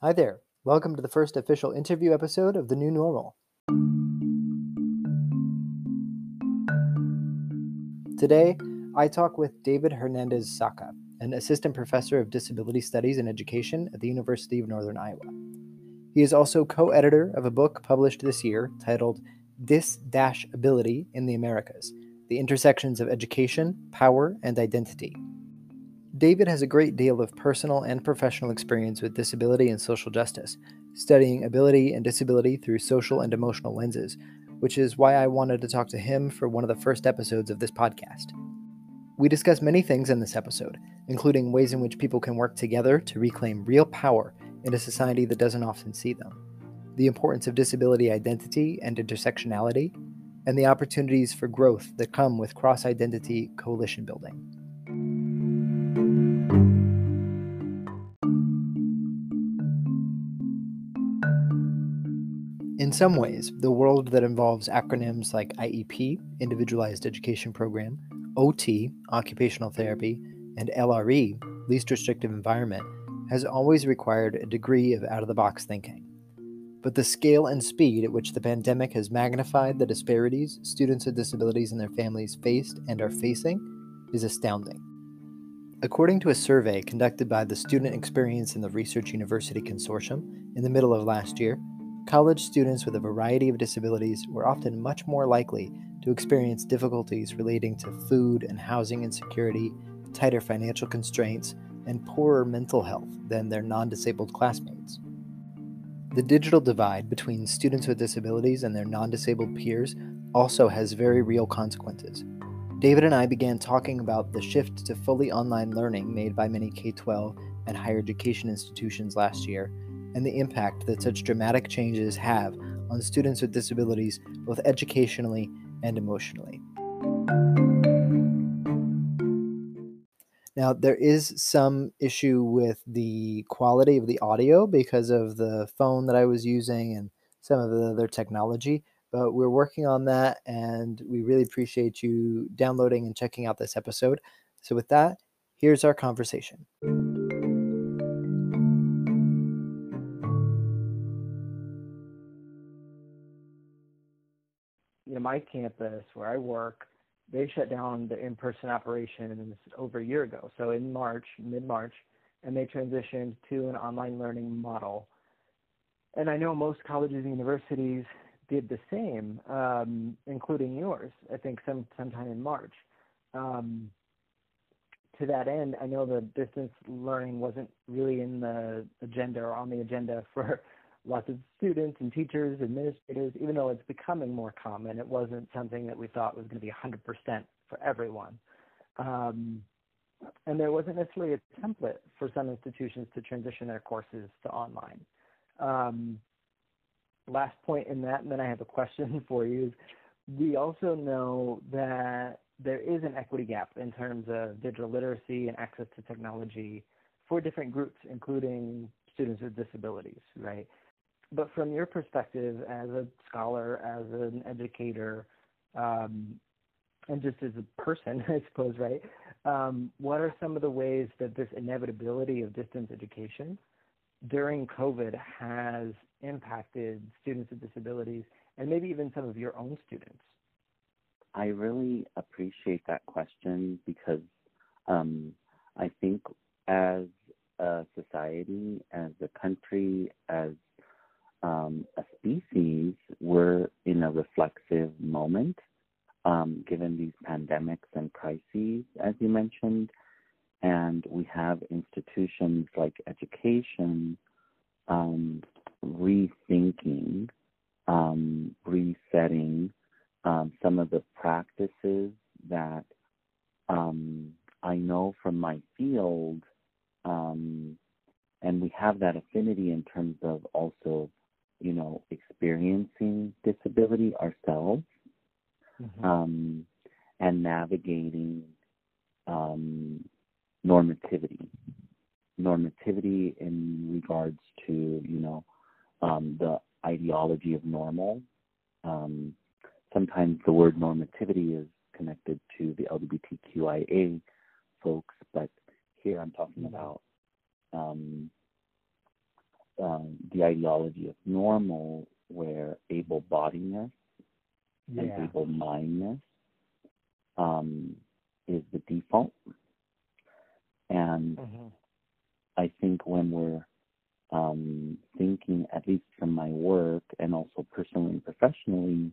Hi there. Welcome to the first official interview episode of The New Normal. Today, I talk with David Hernandez Saca, an assistant professor of disability studies and education at the University of Northern Iowa. He is also co editor of a book published this year titled Dis Ability in the Americas The Intersections of Education, Power, and Identity. David has a great deal of personal and professional experience with disability and social justice, studying ability and disability through social and emotional lenses, which is why I wanted to talk to him for one of the first episodes of this podcast. We discuss many things in this episode, including ways in which people can work together to reclaim real power in a society that doesn't often see them, the importance of disability identity and intersectionality, and the opportunities for growth that come with cross identity coalition building. Some ways, the world that involves acronyms like IEP, Individualized Education Program, OT, Occupational Therapy, and LRE, Least Restrictive Environment, has always required a degree of out of the box thinking. But the scale and speed at which the pandemic has magnified the disparities students with disabilities and their families faced and are facing is astounding. According to a survey conducted by the Student Experience in the Research University Consortium in the middle of last year, college students with a variety of disabilities were often much more likely to experience difficulties relating to food and housing insecurity, tighter financial constraints, and poorer mental health than their non disabled classmates. The digital divide between students with disabilities and their non disabled peers also has very real consequences. David and I began talking about the shift to fully online learning made by many K 12 and higher education institutions last year, and the impact that such dramatic changes have on students with disabilities both educationally and emotionally. Now, there is some issue with the quality of the audio because of the phone that I was using and some of the other technology, but we're working on that and we really appreciate you downloading and checking out this episode. So, with that, here's our conversation. My campus where I work, they shut down the in-person operation over a year ago. So in March, mid-March, and they transitioned to an online learning model. And I know most colleges and universities did the same, um, including yours. I think some sometime in March. Um, to that end, I know the distance learning wasn't really in the agenda or on the agenda for lots of students and teachers, administrators, even though it's becoming more common, it wasn't something that we thought was going to be 100% for everyone. Um, and there wasn't necessarily a template for some institutions to transition their courses to online. Um, last point in that, and then I have a question for you, is we also know that there is an equity gap in terms of digital literacy and access to technology for different groups, including students with disabilities, right? But from your perspective as a scholar, as an educator, um, and just as a person, I suppose, right? Um, what are some of the ways that this inevitability of distance education during COVID has impacted students with disabilities and maybe even some of your own students? I really appreciate that question because um, I think as a society, as a country, as um, a species, we're in a reflexive moment, um, given these pandemics and crises, as you mentioned. And we have institutions like education um, rethinking, um, resetting um, some of the practices that um, I know from my field and we have that affinity in terms of also you know, experiencing disability ourselves mm-hmm. um, and navigating um, normativity. Normativity in regards to, you know, um, the ideology of normal. Um, sometimes the word normativity is connected to the LGBTQIA folks, but here I'm talking mm-hmm. about um, um, the ideology of normal, where able-bodiedness Yeah. and able-mindedness um, is the default. And Mhm. I think when we're um, thinking, at least from my work and also personally and professionally,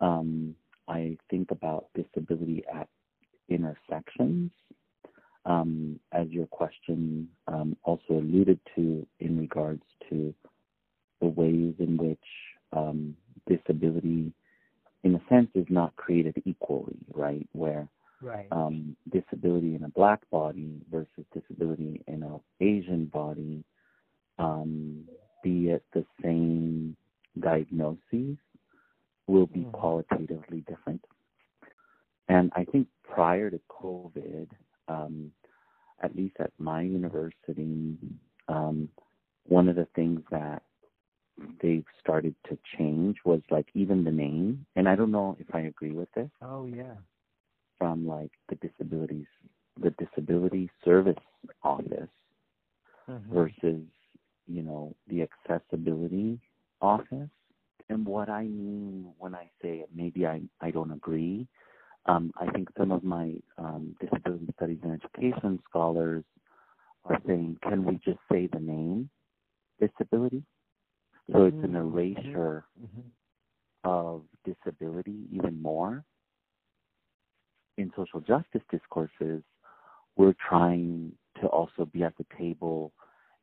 um, I think about disability at intersections, um, as your question um, also alluded to in regards to the ways in which um, disability, in a sense, is not created equally, right? Where Right. um, disability in a black body versus disability in an Asian body, um, be it the same diagnoses, will be Mhm. qualitatively different. And I think prior to COVID, um, at least at my university, um, one of the things that they've started to change was like even the name. And I don't know if I agree with this Oh yeah. from like the disabilities, the disability service office Mhm. versus, you know, the accessibility office. And what I mean when I say it, maybe I, I don't agree, um, I think some of my um, disability studies and education scholars are saying, can we just say the name disability? So it's an Mhm. erasure Mhm. of disability even more. In social justice discourses, we're trying to also be at the table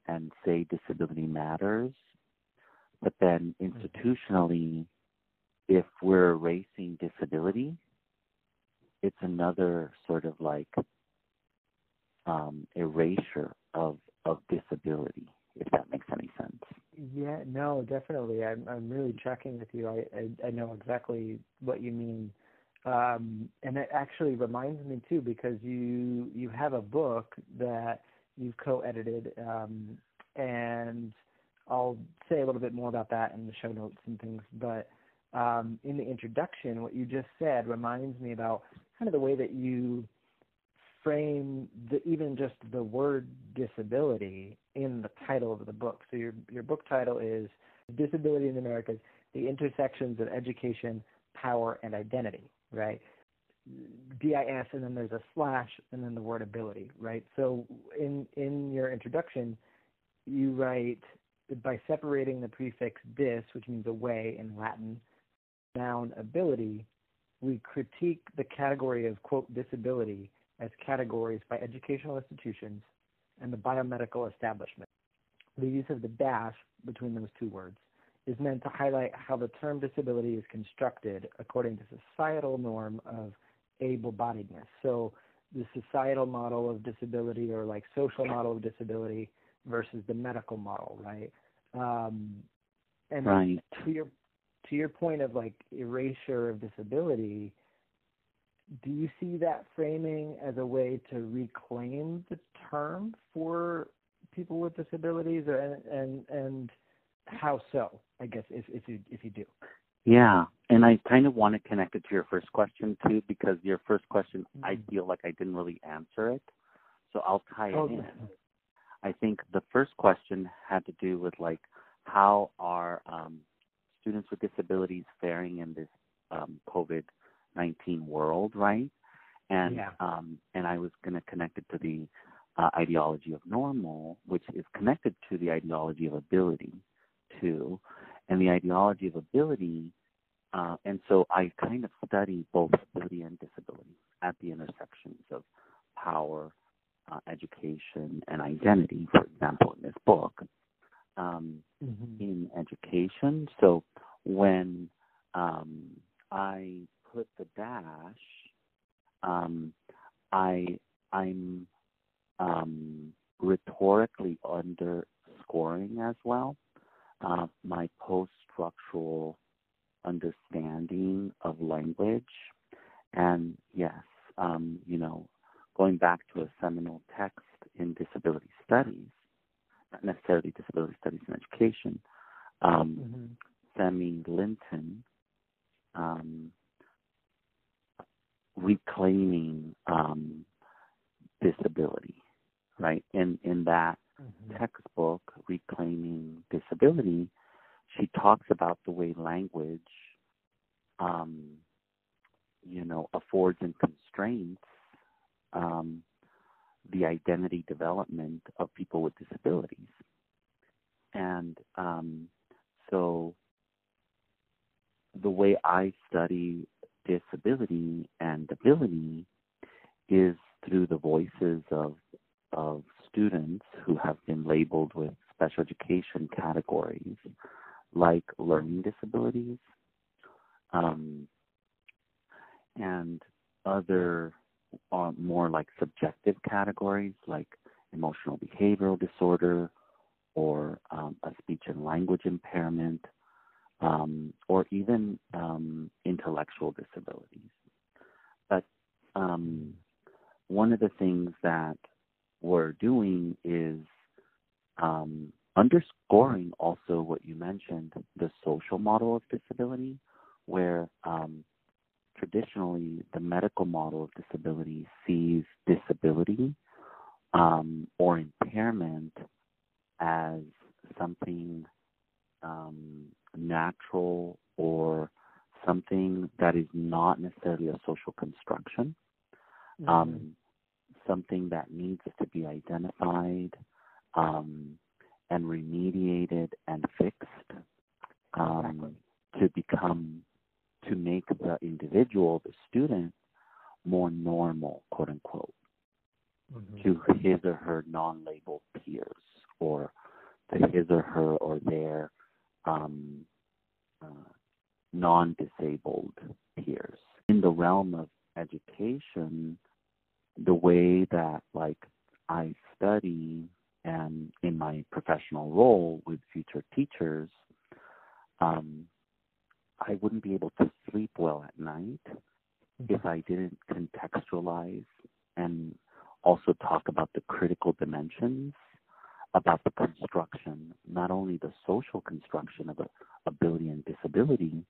and say disability matters. But then institutionally, if we're erasing disability, it's another sort of like um, erasure of of disability, if that makes any sense. Yeah, no, definitely. I'm I'm really checking with you. I I, I know exactly what you mean, um, and it actually reminds me too because you you have a book that you've co-edited, um, and I'll say a little bit more about that in the show notes and things. But um, in the introduction, what you just said reminds me about kind of the way that you frame the, even just the word disability in the title of the book. So your your book title is Disability in America: The Intersections of Education, Power, and Identity, right? DIS, and then there's a slash, and then the word ability, right? So in in your introduction, you write by separating the prefix dis, which means away in Latin, noun ability, we critique the category of quote disability as categories by educational institutions and the biomedical establishment. The use of the dash between those two words is meant to highlight how the term disability is constructed according to societal norm of able-bodiedness. So the societal model of disability or like social model of disability versus the medical model, right? Um, and Right. to your to your point of like erasure of disability, do you see that framing as a way to reclaim the term for people with disabilities, or, and and and how so? I guess if if you if you do. Yeah, and I kind of want to connect it to your first question too, because your first question, I Mhm. feel like I didn't really answer it. So I'll tie it Oh, in. I think the first question had to do with like how are um, students with disabilities faring in this um, COVID nineteen world, right? And Yeah. um, and I was going to connect it to the uh, ideology of normal, which is connected to the ideology of ability, too. And the ideology of ability, uh, and so I kind of study both ability and disability at the intersections of power, uh, education, and identity, for example, in this book. Um, Mhm. in education. So when um, I put the dash, um, I I'm um, rhetorically underscoring as well uh, my post-structural understanding of language, and yes, um, you know, going back to a seminal text in disability studies, not necessarily disability studies in education, um, Mhm. Simi Linton, um, reclaiming um, disability, right? In in that mm-hmm. textbook, Reclaiming Disability, she talks about the way language, um, you know, affords and constraints um, the identity development of people with disabilities. And um, so the way I study disability and ability is through the voices of of students who have been labeled with special education categories like learning disabilities um, and other uh, more like subjective categories like emotional behavioral disorder or um, a speech and language impairment um, or even um, intellectual disabilities. But um, one of the things that we're doing is um, underscoring also what you mentioned the social model of disability, where um, traditionally the medical model of disability sees disability um, or impairment as something um, natural or something that is not necessarily a social construction, mm-hmm. um, something that needs to be identified um, and remediated and fixed um, exactly. to become to make the individual, the student, more normal, quote unquote, mm-hmm. to his or her non-labeled peers or to his or her or their um, uh, non-disabled peers. In the realm of education, the way that like I study and in my professional role with future teachers, um, I wouldn't be able to sleep well at night mm-hmm. if I didn't contextualize and also talk about the critical dimensions about the construction, not only the social construction of ability and disability,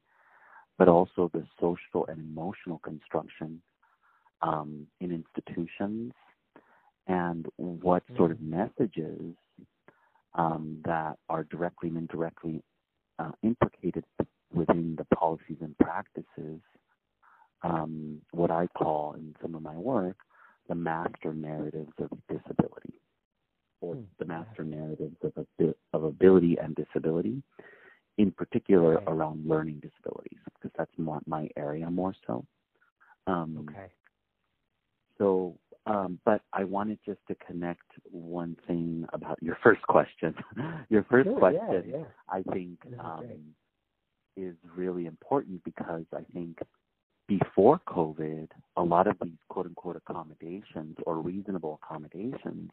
but also the social and emotional construction um, in institutions and what sort of mm-hmm. messages um, that are directly and indirectly uh, implicated within the policies and practices, um, what I call in some of my work, the master narratives of disability, or mm. the master narratives of, of ability and disability, in particular okay. around learning disabilities, because that's more my area more so. Um, okay. So, um, but I wanted just to connect one thing about your first question. your first sure, question, yeah, yeah. I think, um, is really important because I think before COVID, a lot of these quote unquote accommodations or reasonable accommodations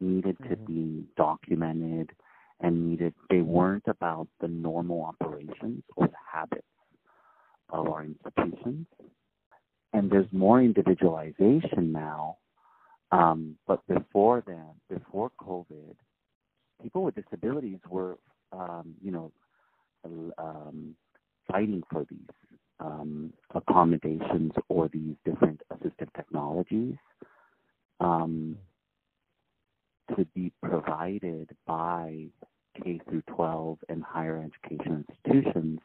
needed mm-hmm. to be documented and needed, they weren't about the normal operations or the habits of our institutions. And there's more individualization now. Um, but before then, before COVID, people with disabilities were, um, you know, um, fighting for these um, accommodations or these different assistive technologies um, to be provided by K through 12 and higher education institutions.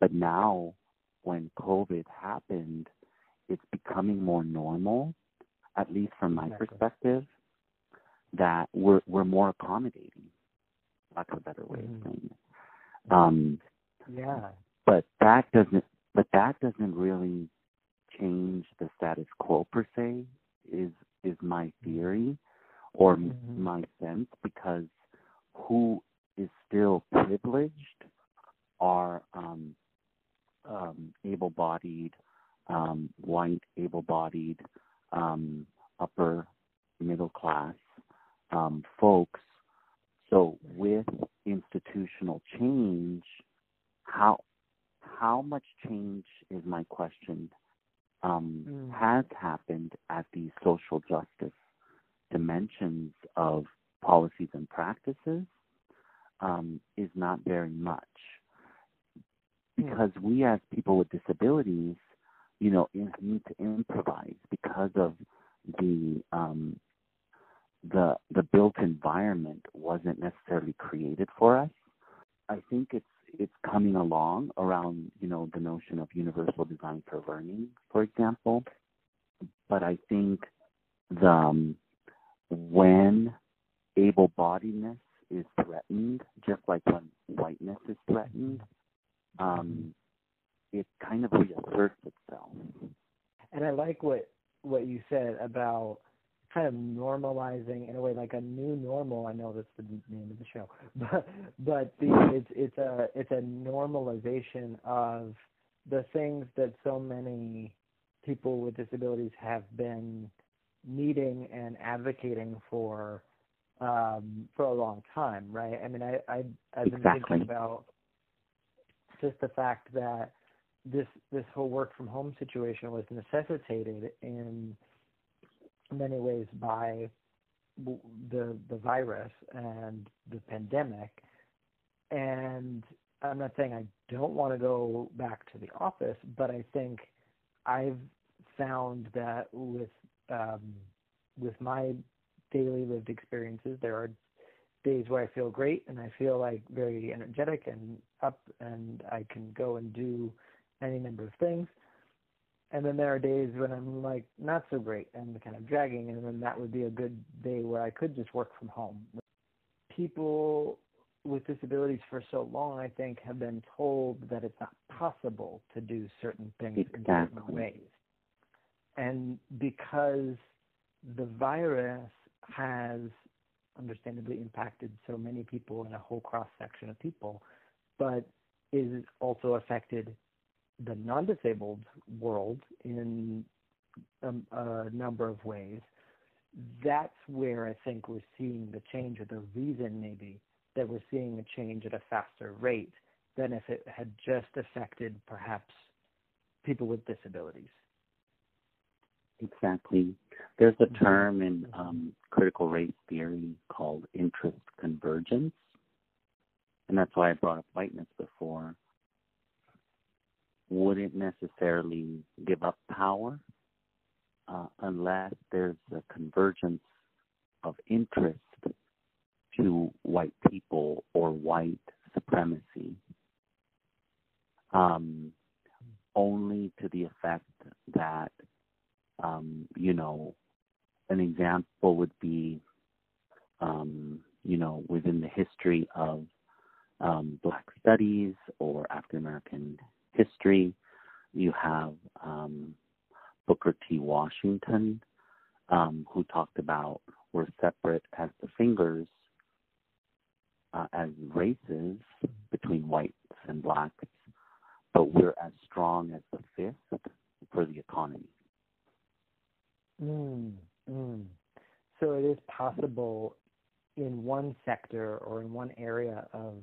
But now, when COVID happened, it's becoming more normal, at least from my exactly. perspective, that we're we're more accommodating. Of a better way mm-hmm. of saying it. Um, yeah. But that doesn't. But that doesn't really change the status quo per se. Is is my theory or mm-hmm. my sense because who is still privileged are um, um, able-bodied, um, white, able-bodied, um, upper middle class um, folks so with institutional change, how how much change is my question um, mm. has happened at these social justice dimensions of policies and practices um, is not very much hmm. because mm. we as people with disabilities, you know, need to improvise because of the um, the the built environment wasn't necessarily created for us. I think it's it's coming along around you know the notion of universal design for learning, for example. But I think the um, when able-bodiedness is threatened, just like when whiteness is threatened, um, it kind of reasserts itself. And I like what what you said about kind of normalizing in a way like a new normal. I know that's the name of the show, but but the it's it's a it's a normalization of the things that so many people with disabilities have been needing and advocating for um, for a long time, right? I mean, I, I I've been exactly. thinking about just the fact that this this whole work from home situation was necessitated in many ways by the the virus and the pandemic and I'm not saying I don't want to go back to the office but I think I've found that with um, with my daily lived experiences there are days where I feel great and I feel like very energetic and up and I can go and do any number of things. And then there are days when I'm like not so great and kind of dragging and then that would be a good day where I could just work from home. People with disabilities for so long I think have been told that it's not possible to do certain things exactly. in certain ways. And because the virus has understandably impacted so many people in a whole cross section of people, but is also affected the non-disabled world in um, a number of ways. That's where I think we're seeing the change, or the reason maybe that we're seeing a change at a faster rate than if it had just affected perhaps people with disabilities. Exactly. There's a mm-hmm. term in um, critical race theory called interest convergence. And that's why I brought up whiteness before. Wouldn't necessarily give up power uh, unless there's a convergence of interest to white people or white supremacy. Um, only to the effect that um, you know, an example would be, um, you know, within the history of um, Black studies or African American history, you have um, Booker T. Washington, um, who talked about we're separate as the fingers, uh, as races between whites and blacks, but we're as strong as the fist for the economy. Mm, mm. So it is possible in one sector or in one area of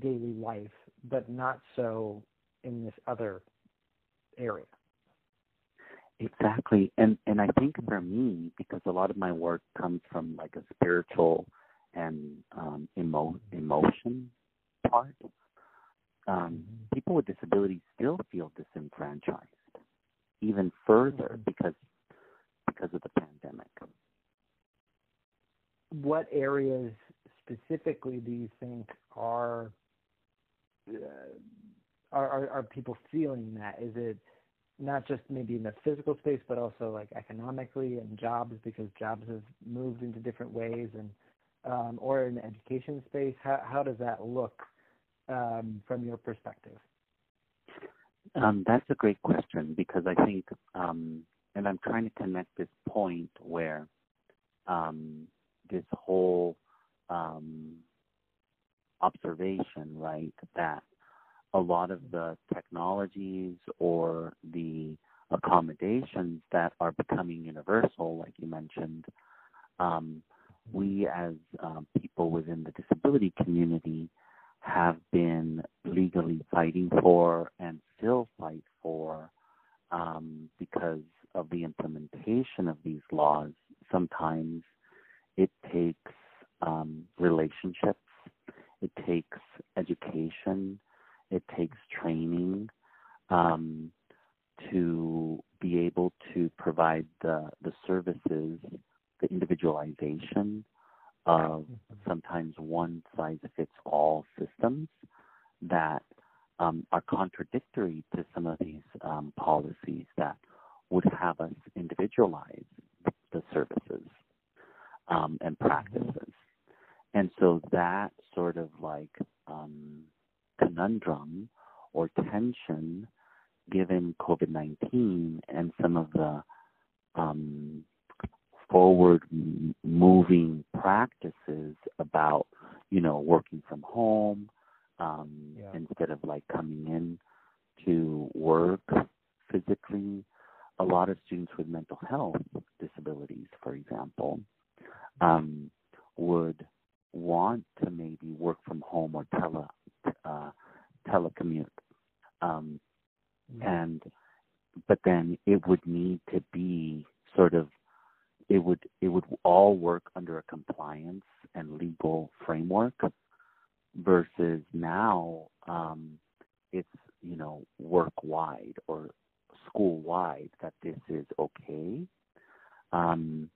daily life, but not so in this other area. Exactly. And and I think for me, because a lot of my work comes from like a spiritual and um emo emotion part, um, mm-hmm. people with disabilities still feel disenfranchised even further mm-hmm. because because of the pandemic. What areas specifically do you think are uh, are, are, are people feeling that? Is it not just maybe in the physical space, but also like economically and jobs because jobs have moved into different ways, and um, or in the education space? How how does that look um, from your perspective? Um, that's a great question because I think um, and I'm trying to connect this point where um, this whole um, observation, right, that a lot of the technologies or the accommodations that are becoming universal, like you mentioned, um, we as um, people within the disability community have been legally fighting for and still fight for um, because of the implementation of these laws, sometimes it takes um, relationships, it takes education, it takes training um, to be able to provide the, the services the individualization of mm-hmm. sometimes one size fits all systems that um, are contradictory to some of these um, policies that would have us individualize the services um, and mm-hmm. practices. And so that sort of like um, conundrum or tension given COVID 19 and some of the um, forward moving practices about, you know, working from home um, yeah. instead of like coming in to work physically. A lot of students with mental health disabilities, for example, um, would want to maybe work from home or tele uh, telecommute, um, mm-hmm. and but then it would need to be sort of it would it would all work under a compliance and legal framework versus now um, it's you know work wide or school wide that this is okay um,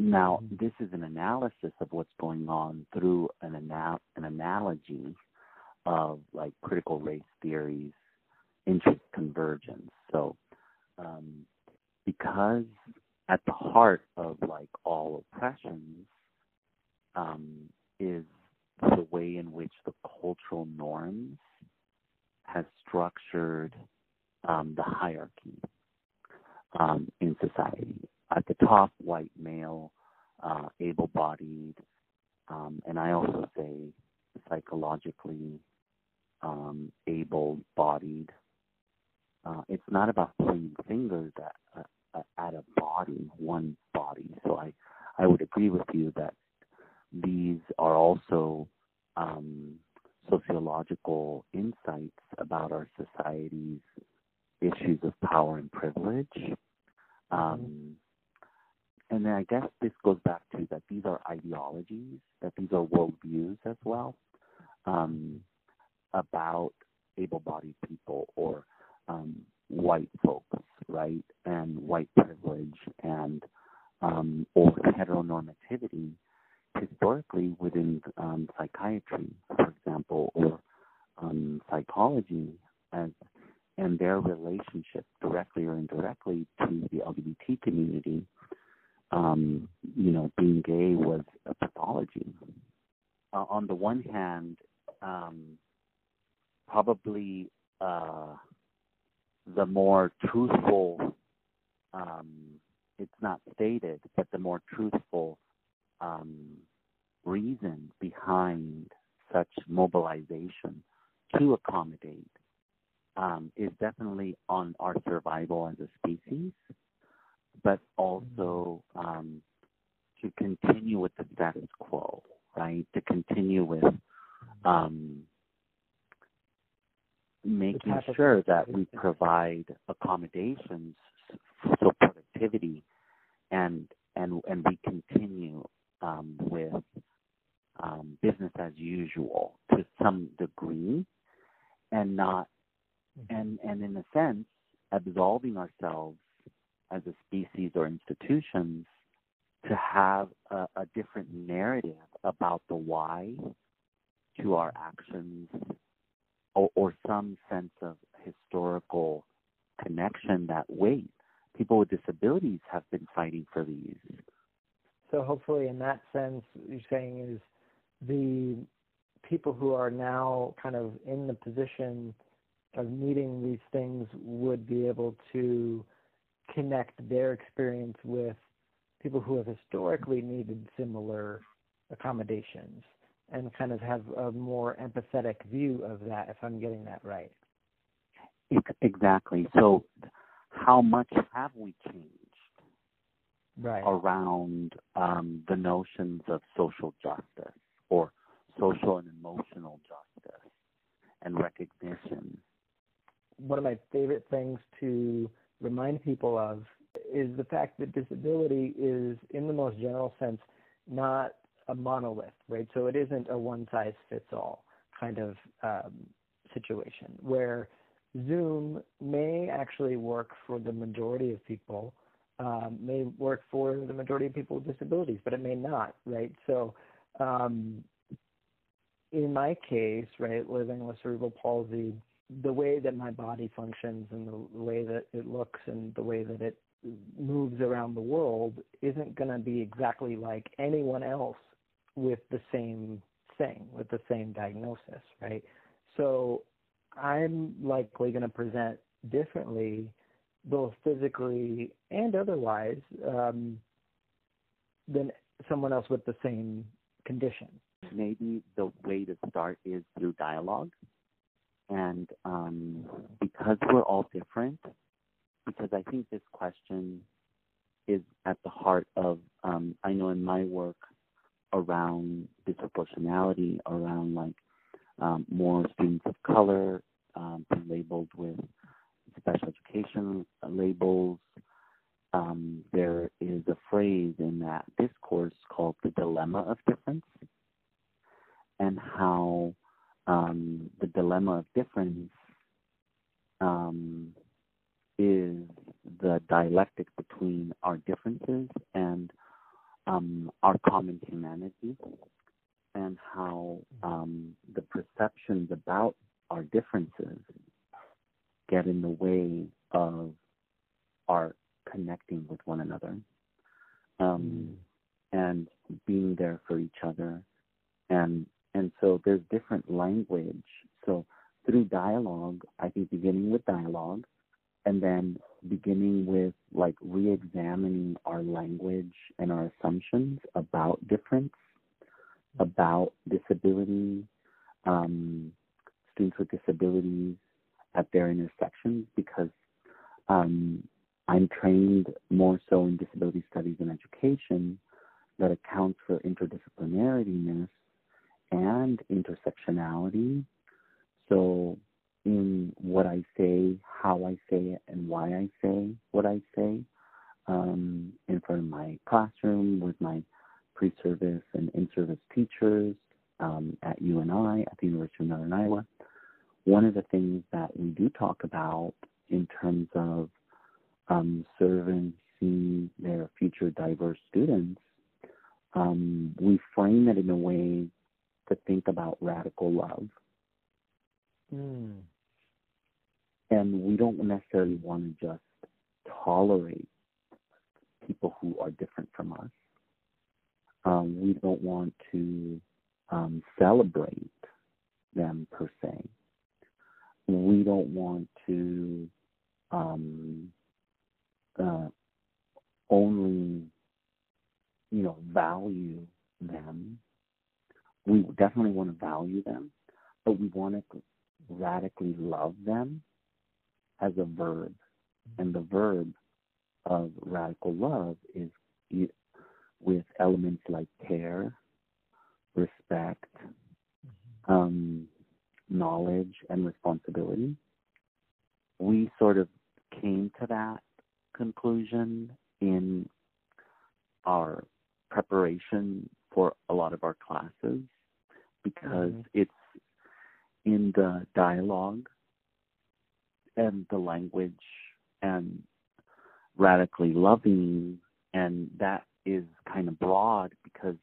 now mm-hmm. this is an analysis of what's going on through an, ana- an analogy of like critical race theories interest convergence so um, because at the heart of like all oppressions um, is the way in which the cultural norms has structured um, the hierarchy um, in society. Top, white male, uh, able-bodied, um, and I also say psychologically um, able-bodied. Uh, it's not about pointing fingers at uh, at a body, one body. So I, I would agree with you that these are also um, sociological insights about our society's issues of power and privilege. Um, and then I guess this goes back to that these are ideologies, that these are worldviews as well um, about able-bodied people or um, white folks, right, and white privilege and um, or heteronormativity historically within um, psychiatry, for example, or um, psychology, as and their relationship directly or indirectly to the LGBT community. Um, you know, being gay was a pathology. Uh, on the one hand, um, probably uh, the more truthful, um, it's not stated, but the more truthful um, reason behind such mobilization to accommodate um, is definitely on our survival as a species, but also um, to continue with the status quo, right? To continue with um, making sure that we provide accommodations so productivity and and and we continue um, with um, business as usual to some degree and not mm-hmm. and and in a sense absolving ourselves as a species or institutions to have a, a different narrative about the why to our actions or, or some sense of historical connection that wait. People with disabilities have been fighting for these. So hopefully, in that sense, you're saying is the people who are now kind of in the position of needing these things would be able to connect their experience with people who have historically needed similar accommodations and kind of have a more empathetic view of that, if I'm getting that right. Exactly. So, how much have we changed right. around um, the notions of social justice or social and emotional justice and recognition? One of my favorite things to remind people of is the fact that disability is, in the most general sense, not a monolith, right? So it isn't a one size fits all kind of um, situation where Zoom may actually work for the majority of people, um, may work for the majority of people with disabilities, but it may not, right? So, um, in my case, right, living with cerebral palsy, the way that my body functions and the way that it looks and the way that it moves around the world isn't going to be exactly like anyone else with the same thing, with the same diagnosis, right? So I'm likely going to present differently, both physically and otherwise, um, than someone else with the same condition. Maybe the way to start is through dialogue. And um, because we're all different, because I think this question is at the heart of, um, I know in my work around disproportionality, around like um, more students of color um, being labeled with special education labels. Um, there is a phrase in that discourse called the dilemma of difference, and how um, the dilemma of difference um, is the dialectic between our differences and um, our common humanity, and how um, the perceptions about our differences get in the way of our connecting with one another um, and being there for each other and and so there's different language. So through dialogue i think beginning with dialogue and then beginning with like re-examining our language and our assumptions about difference about disability um, students with disabilities at their intersections because um, I'm trained more so in disability studies and education that accounts for interdisciplinariness and intersectionality. So, in what I say, how I say it, and why I say what I say, um, in front of my classroom with my pre service and in service teachers um, at UNI, at the University of Northern Iowa, one of the things that we do talk about in terms of um, serving their future diverse students, um, we frame it in a way to think about radical love. Mm. And we don't necessarily want to just tolerate people who are different from us. Um, we don't want to um, celebrate them per se we don't want to um, uh, only, you know, value them. We definitely want to value them, but we want to radically love them as a verb. And the verb of radical love is with elements like care, respect, mm-hmm. um, knowledge and responsibility. We sort of came to that conclusion in our preparation for a lot of our classes because mm-hmm. it's in the dialogue and the language and radically loving and that is kind of broad because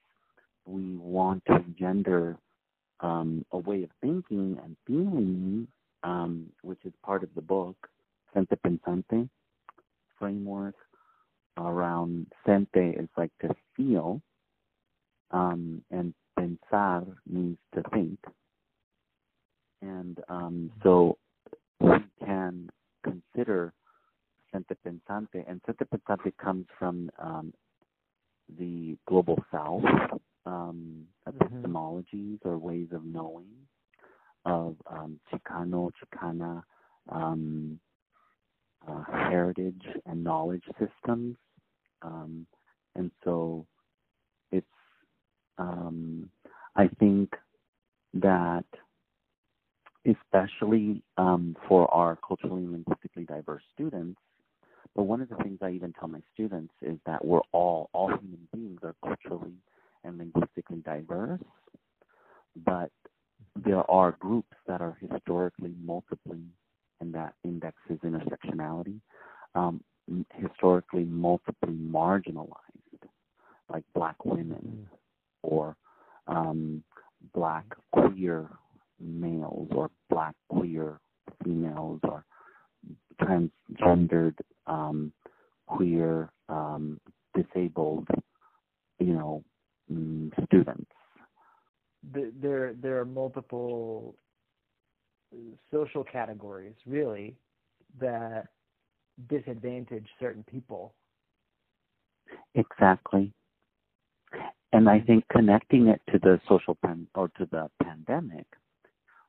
we want to engender um, a way of thinking and feeling, um, which is part of the book, Sentipensante framework around Sente is like to feel, um, and pensar means to think. And um, so we can consider Sente Pensante, and Sentipensante comes from um, the global south, um, epistemologies or ways of knowing of um, Chicano, Chicana um, uh, heritage and knowledge systems. Um, and so um, I think that especially um, for our culturally and linguistically diverse students, but one of the things I even tell my students is that we're all, all human beings are culturally and linguistically diverse, but there are groups that are historically multiply and that indexes intersectionality. Um, historically multiply marginalized, like black women mm-hmm. Or um, black queer males or black queer females or transgendered um, queer um, disabled you know mm, students. There there are multiple social categories really that disadvantage certain people. Exactly and I think connecting it to the social pan or to the pandemic,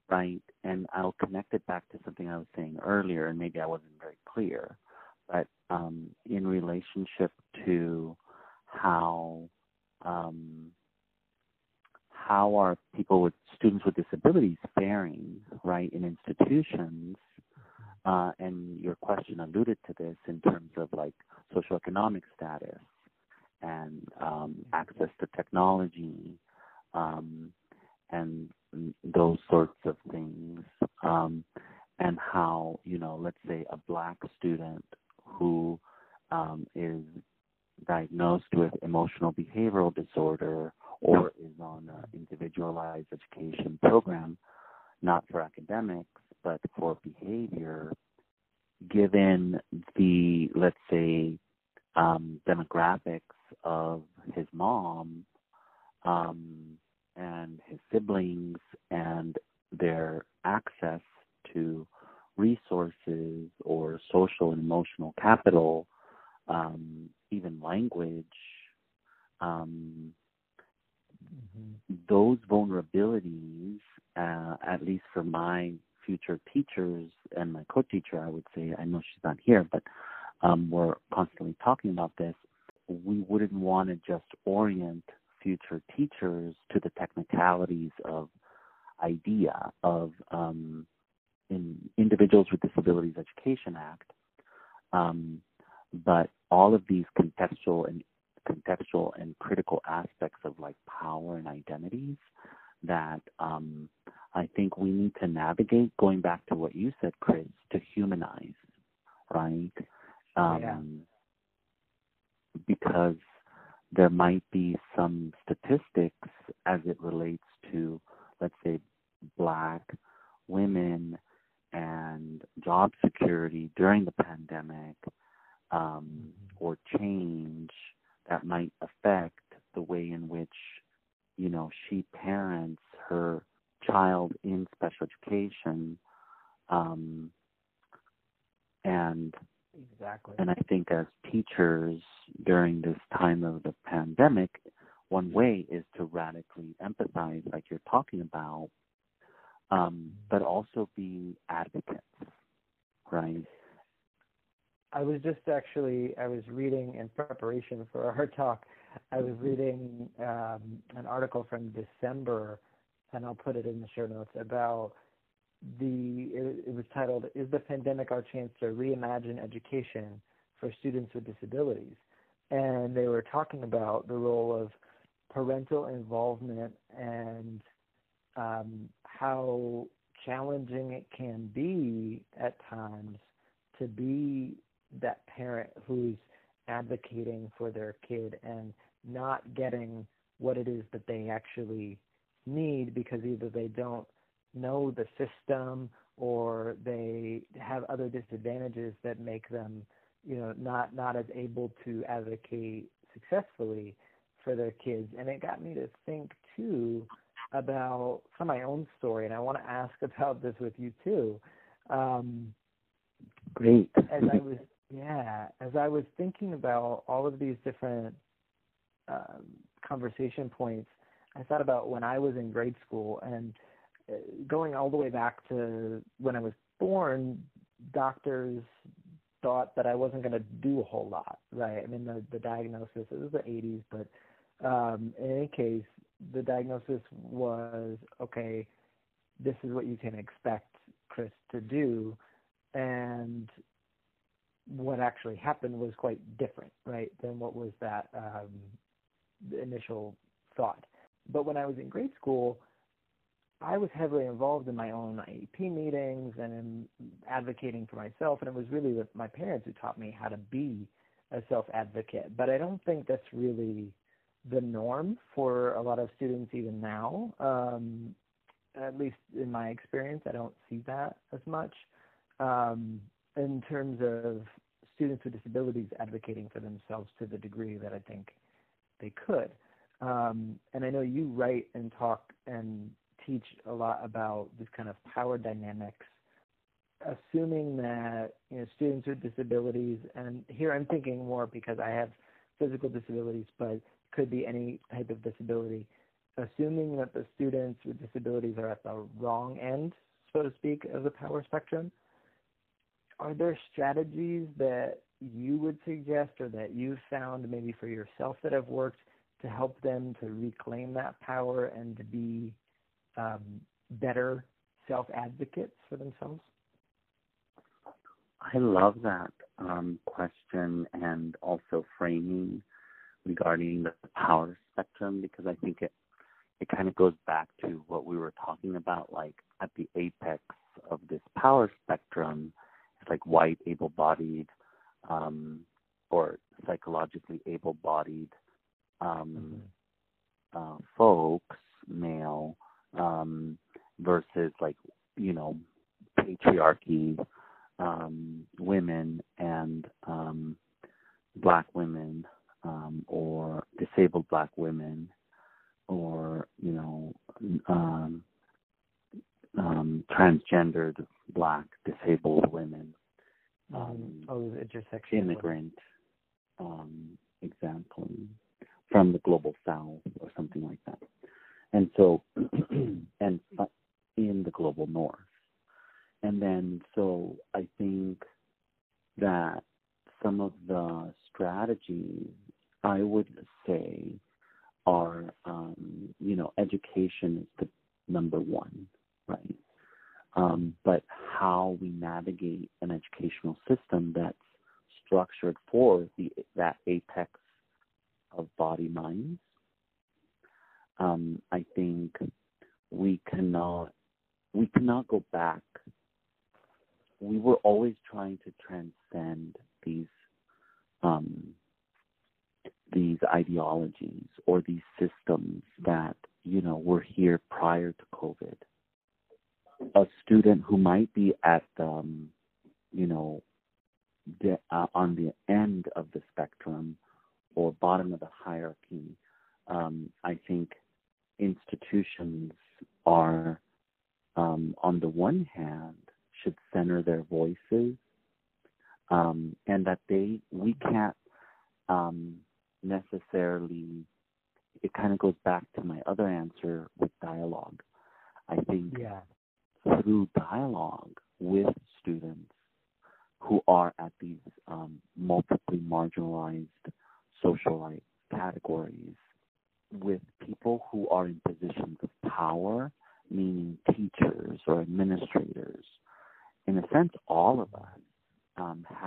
right? And I'll connect it back to something I was saying earlier, and maybe I wasn't very clear, but um, in relationship to how um, how are people with students with disabilities faring, right, in institutions? Uh, and your question alluded to this in terms of like socioeconomic status and um, access to technology um, and those sorts of things, um, and how you know, let's say a black student who um, is diagnosed with emotional behavioral disorder or is on an individualized education program, not for academics but for behavior, given the let's say um, demographics of his mom um, and his siblings and their access to resources or social and emotional capital, um, even language, um, mm-hmm. those vulnerabilities, uh, at least for my future teachers and my co-teacher, I would say, I know she's not here, but um, we're constantly talking about this we wouldn't want to just orient future teachers to the technicalities of IDEA of um, in Individuals with Disabilities Education Act, um, but all of these contextual and contextual and critical aspects of like power and identities that um, I think we need to navigate. Going back to what you said, Chris, to humanize, right? Um, yeah because there might be some statistics as it relates to, let's say, black women and job security during the pandemic um, mm-hmm. or change that might affect the way in which, you know, she parents her child in special education. Um, and Exactly. And I think as teachers during this time of the pandemic, one way is to radically empathize, like you're talking about, um, but also be advocates, right? I was just actually I was reading in preparation for our talk. I was reading um, an article from December, and I'll put it in the show notes about the it, was titled "Is the Pandemic Our Chance to Reimagine Education for Students with Disabilities?" And they were talking about the role of parental involvement and um, how challenging it can be at times to be that parent who's advocating for their kid and not getting what it is that they actually need because either they don't know the system or they have other disadvantages that make them, you know, not not as able to advocate successfully for their kids. And it got me to think too about from my own story, and I want to ask about this with you too. Um, Great. as I was, yeah, as I was thinking about all of these different um, conversation points, I thought about when I was in grade school and going all the way back to when I was born, doctors thought that I wasn't going to do a whole lot, right? I mean, the, the diagnosis, it was the 80s, but um, in any case, the diagnosis was okay, this is what you can expect Chris to do. And what actually happened was quite different, right, than what was that um, initial thought. But when I was in grade school, I was heavily involved in my own IEP meetings and in advocating for myself, and it was really with my parents who taught me how to be a self advocate. But I don't think that's really the norm for a lot of students even now. Um, at least in my experience, I don't see that as much. Um, in terms of students with disabilities advocating for themselves to the degree that I think they could. Um, and I know you write and talk and teach a lot about this kind of power dynamics. Assuming that you know students with disabilities, and here I'm thinking more because I have physical disabilities, but could be any type of disability. Assuming that the students with disabilities are at the wrong end, so to speak, of the power spectrum, are there strategies that you would suggest or that you've found maybe for yourself that have worked to help them to reclaim that power and to be um, better self advocates for themselves? I love that um, question and also framing regarding the power spectrum because I think it it kind of goes back to what we were talking about, like at the apex of this power spectrum, it's like white, able-bodied, um, or psychologically able-bodied um, mm-hmm. uh, folks, male, um, versus like you know patriarchy, um, women and um, black women um, or disabled black women or you know um, um, transgendered black disabled women um, oh intersection. immigrant um, example from the global south or something like that. And so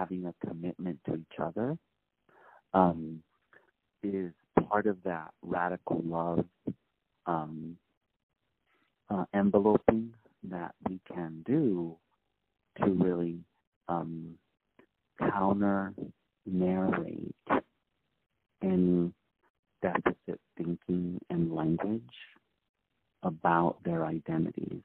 having a commitment to each other um, is part of that radical love um, uh, enveloping that we can do to really um, counter narrate any deficit thinking and language about their identities.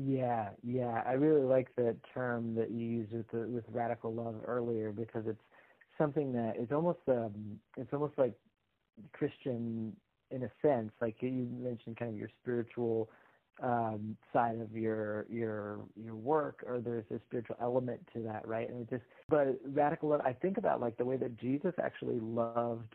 Yeah, yeah, I really like the term that you used with the, with radical love earlier because it's something that it's almost um it's almost like Christian in a sense. Like you mentioned, kind of your spiritual um, side of your your your work, or there's a spiritual element to that, right? And it just, but radical love. I think about like the way that Jesus actually loved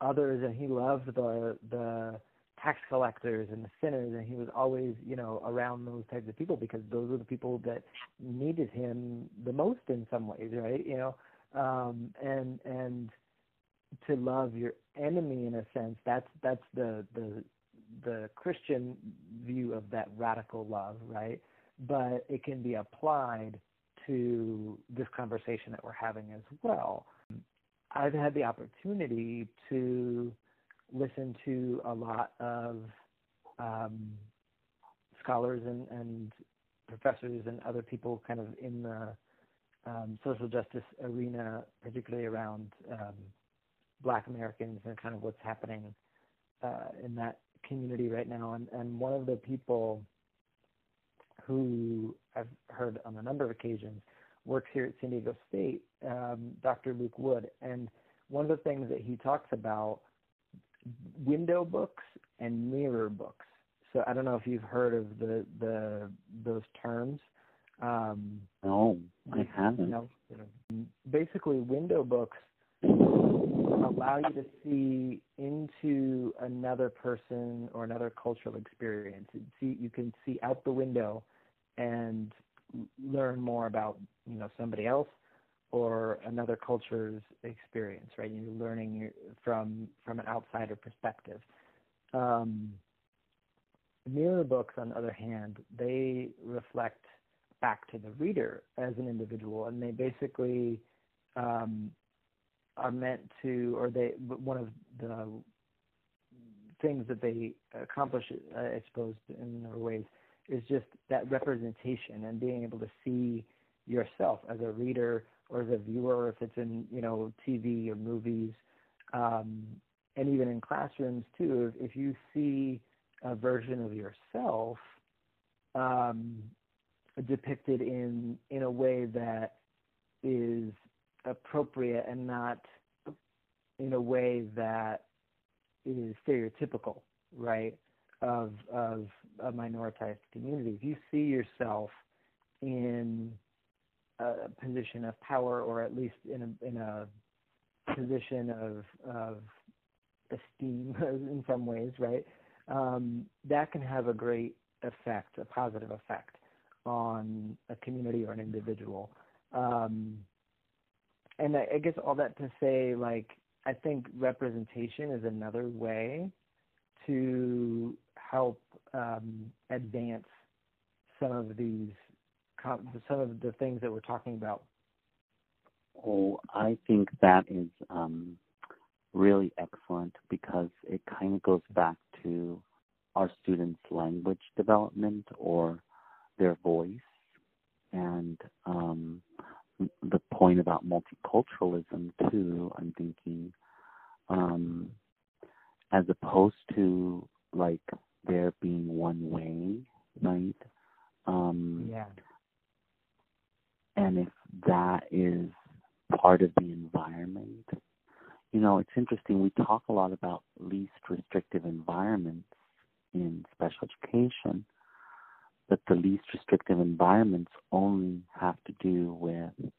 others, and he loved the the tax collectors and the sinners, and he was always, you know, around those types of people because those were the people that needed him the most in some ways, right? You know, um, and and to love your enemy in a sense. That's that's the the the Christian view of that radical love, right? But it can be applied to this conversation that we're having as well. I've had the opportunity to listen to a lot of um, scholars and, and professors and other people kind of in the um, social justice arena, particularly around um, Black Americans and kind of what's happening uh, in that community right now. And, and one of the people who I've heard on a number of occasions works here at San Diego State, um, Dr. Luke Wood. And one of the things that he talks about window books and mirror books. So I don't know if you've heard of the the those terms. Um, no, I haven't. You know, basically, window books allow you to see into another person or another cultural experience. See, you can see out the window and learn more about you know somebody else or another culture's experience, right? You're learning from from an outsider perspective. Um, mirror books, on the other hand, they reflect back to the reader as an individual, and they basically um, are meant to, or they one of the things that they accomplish, I suppose, in other ways, is just that representation and being able to see yourself as a reader or a viewer, if it's in you know TV or movies, um, and even in classrooms too. If, if you see a version of yourself um, depicted in in a way that is appropriate and not in a way that is stereotypical, right? Of of a minoritized community. If you see yourself in a position of power, or at least in a in a position of of esteem in some ways, right? Um, that can have a great effect, a positive effect on a community or an individual. Um, and I, I guess all that to say, like, I think representation is another way to help um, advance some of these some of the things that we're talking about? Oh, I think that is um, really excellent because it kind of goes back to our students' language development or their voice, and um, the point about multiculturalism too. I'm thinking, um, as opposed to like there being one way, right? Um, yeah and if that is part of the environment. You know, it's interesting. We talk a lot about least restrictive environments in special education, but the least restrictive environments only have to do with,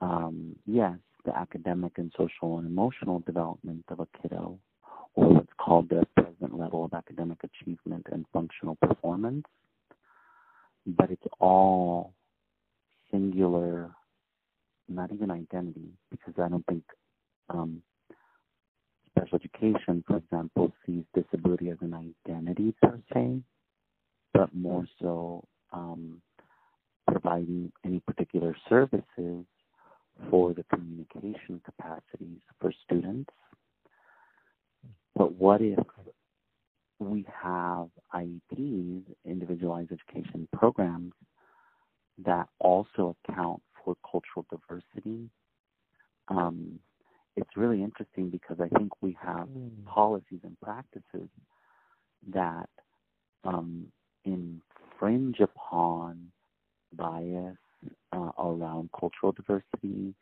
um, yes, the academic and social and emotional development of a kiddo, or what's called the present level of academic achievement and functional performance. But it's all singular, not even identity, because I don't think um, special education, for example, sees disability as an identity per se, but more so um, providing any particular services for the communication capacities for students. But what if we have IEPs, individualized education programs, that also account for cultural diversity. Um, it's really interesting because I think we have mm. policies and practices that um, infringe upon bias uh, around cultural diversity,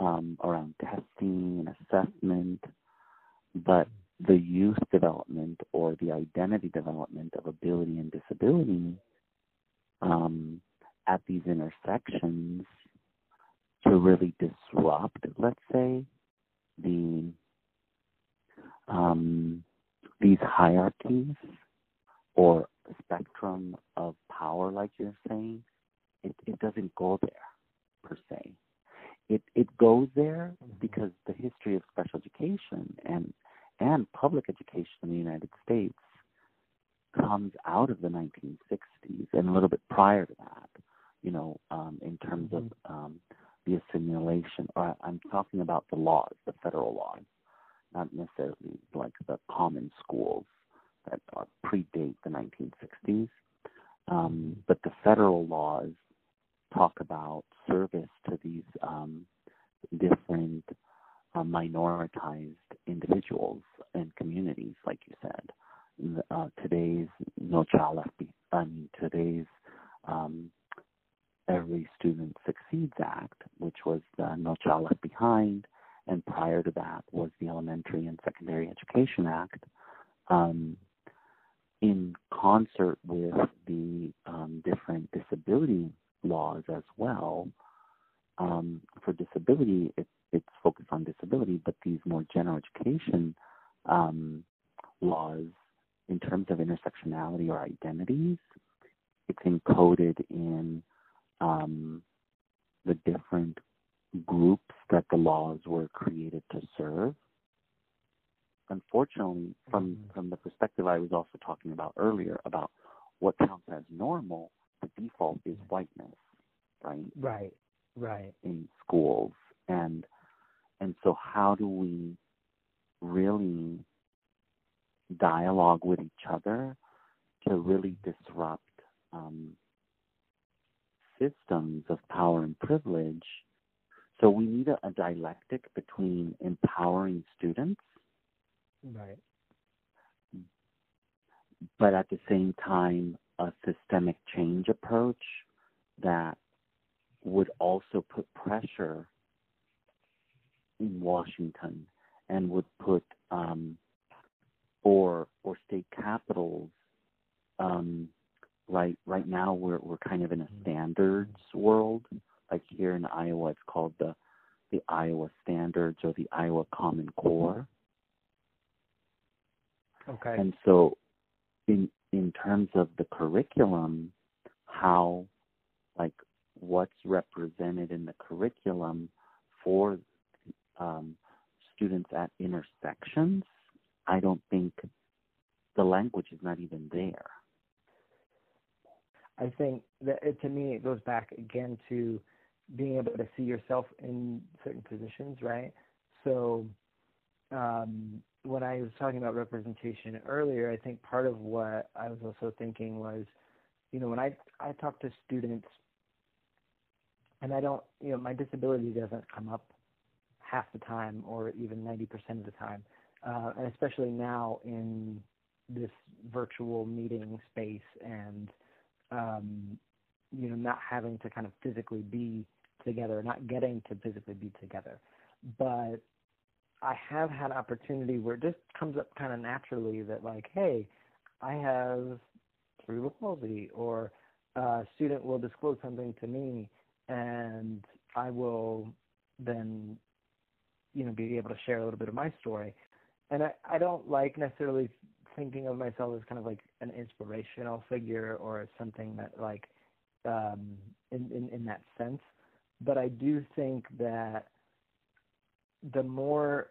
um, around testing and assessment, but the youth development or the identity development of ability and disability um, at these intersections to really disrupt, let's say, the um, these hierarchies or spectrum of power, like you're saying, it, it doesn't go there per se. It it goes there mm-hmm. because the history of special education and and public education in the United States comes out of the 1960s and a little bit prior to that you know, um, in terms of mm-hmm. um, the assimilation. Or I'm talking about the laws, the federal laws, not necessarily like the common schools that are predate the 1960s, um, but the federal laws talk about service to these um, different uh, minoritized individuals and communities, like you said. Uh, today's No Child Left Behind, I mean, today's um, Every Student Act, which was the No Child Left Behind, and prior to that was the Elementary and Secondary Education Act, um, in concert with the um, different disability laws as well. Um, for disability, it, it's focused on disability, but these more general education um, laws, in terms of intersectionality or identities, it's encoded in um, the different groups that the laws were created to serve. Unfortunately, from mm-hmm. from the perspective I was also talking about earlier about what counts as normal, the default is whiteness, right? Right, right. In schools, and and so how do we really dialogue with each other to really disrupt um, systems of power and privilege. So we need a, a dialectic between empowering students, right, but at the same time a systemic change approach that would also put pressure in Washington and would put um, or or state capitals um, right right now we're we're kind of in a mm-hmm. standards world. Like here in Iowa, it's called the the Iowa Standards or the Iowa Common Core. Okay. And so, in in terms of the curriculum, how like what's represented in the curriculum for um, students at intersections, I don't think the language is not even there. I think that it, to me it goes back again to being able to see yourself in certain positions, right? So um, when I was talking about representation earlier, I think part of what I was also thinking was, you know, when I I talk to students, and I don't, you know, my disability doesn't come up half the time or even 90% of the time, uh, and especially now in this virtual meeting space and um, you know, not having to kind of physically be together, not getting to physically be together. But I have had opportunity where it just comes up kind of naturally that like, hey, I have cerebral palsy, or a student will disclose something to me, and I will then, you know, be able to share a little bit of my story. And I, I don't like necessarily thinking of myself as kind of like an inspirational figure or something that like um, in, in in that sense. But I do think that the more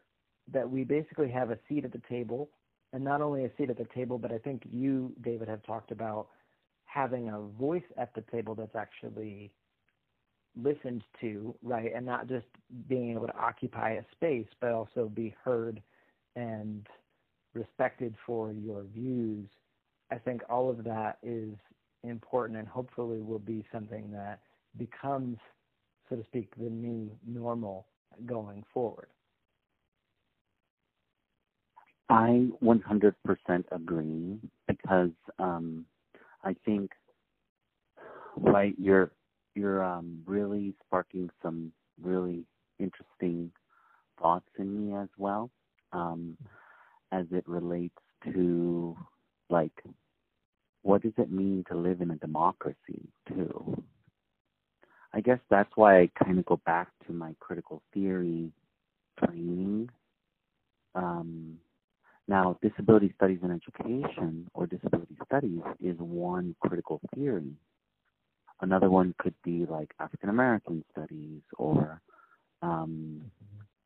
that we basically have a seat at the table, and not only a seat at the table, but I think you, David, have talked about having a voice at the table that's actually listened to, right, and not just being able to occupy a space, but also be heard and respected for your views, I think all of that is important and hopefully will be something that becomes, so to speak, the new normal going forward. I 100% agree because um, I think, right, you're you're um, really sparking some really interesting thoughts in me as well. Um, as it relates to like what does it mean to live in a democracy too? I guess that's why I kind of go back to my critical theory training. Um, now, disability studies in education or disability studies is one critical theory. Another one could be like African American studies or um,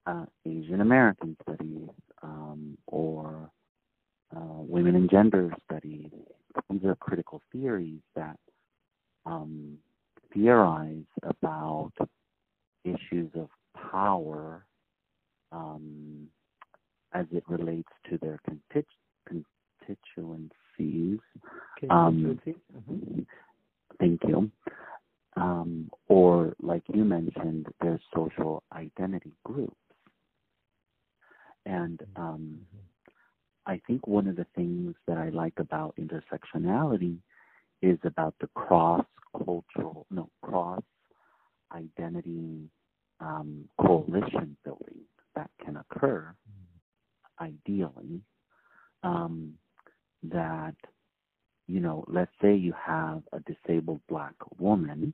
uh, Asian American studies um, or uh, women and gender studies. These are critical theories that um, theorize about issues of power um, as it relates to their constituencies Um, mm-hmm. Thank you. Um, or, like you mentioned, there's social identity groups. And um, I think one of the things that I like about intersectionality is about the cross cultural, no, cross identity um, coalition building that can occur, ideally. Um, that, you know, let's say you have a disabled black woman,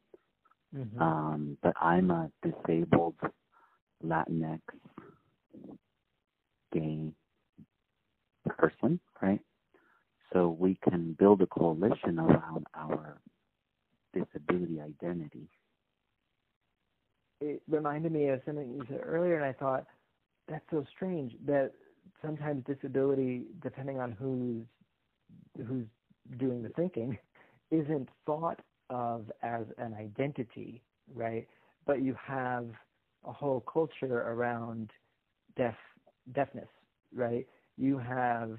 mm-hmm. um, but I'm a disabled Latinx gay person, right? So we can build a coalition around our disability identity. It reminded me of something you said earlier, and I thought that's so strange that sometimes disability, depending on who's who's doing the thinking, isn't thought of as an identity, right? But you have a whole culture around deaf deafness, right? You have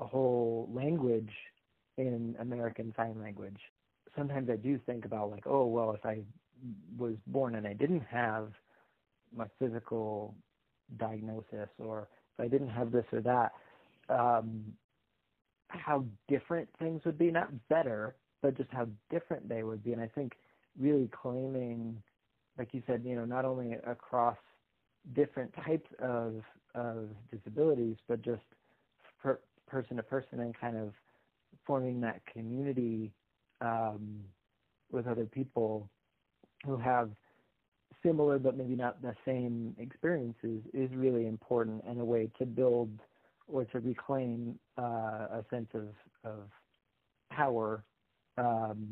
a whole language in American Sign Language. Sometimes I do think about like, oh well, if I was born and I didn't have my physical diagnosis, or if I didn't have this or that, um, how different things would be. Not better, but just how different they would be. And I think really claiming, like you said, you know, not only across different types of of disabilities, but just per, person to person and kind of forming that community um, with other people who have similar but maybe not the same experiences is really important and a way to build or to reclaim uh, a sense of, of power um,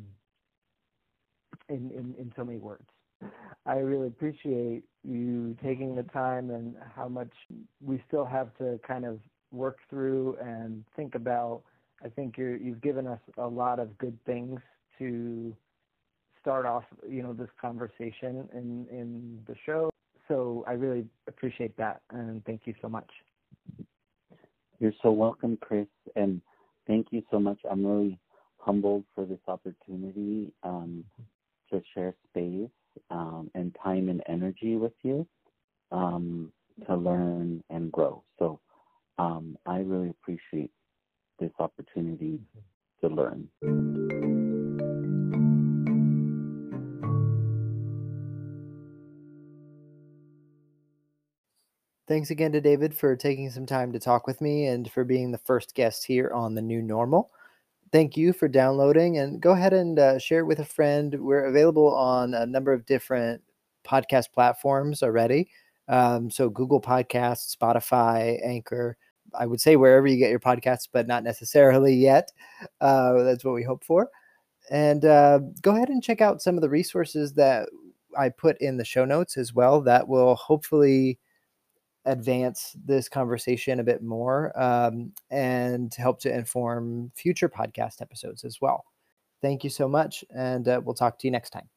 in, in, in so many words. I really appreciate you taking the time and how much we still have to kind of work through and think about. I think you have given us a lot of good things to start off, you know, this conversation in in the show. So I really appreciate that, and thank you so much. You're so welcome, Chris, and thank you so much. I'm really humbled for this opportunity um, to share space um, and time and energy with you um, to learn and grow. So um, I really appreciate this opportunity to learn. Thanks again to David for taking some time to talk with me and for being the first guest here on the new normal thank you for downloading and go ahead and uh, share it with a friend. We're available on a number of different podcast platforms already. Um, so Google Podcasts, Spotify, Anchor. I would say wherever you get your podcasts, but not necessarily yet. Uh, that's what we hope for. And uh, go ahead and check out some of the resources that I put in the show notes as well. That will hopefully advance this conversation a bit more um, and help to inform future podcast episodes as well. Thank you so much, and uh, we'll talk to you next time.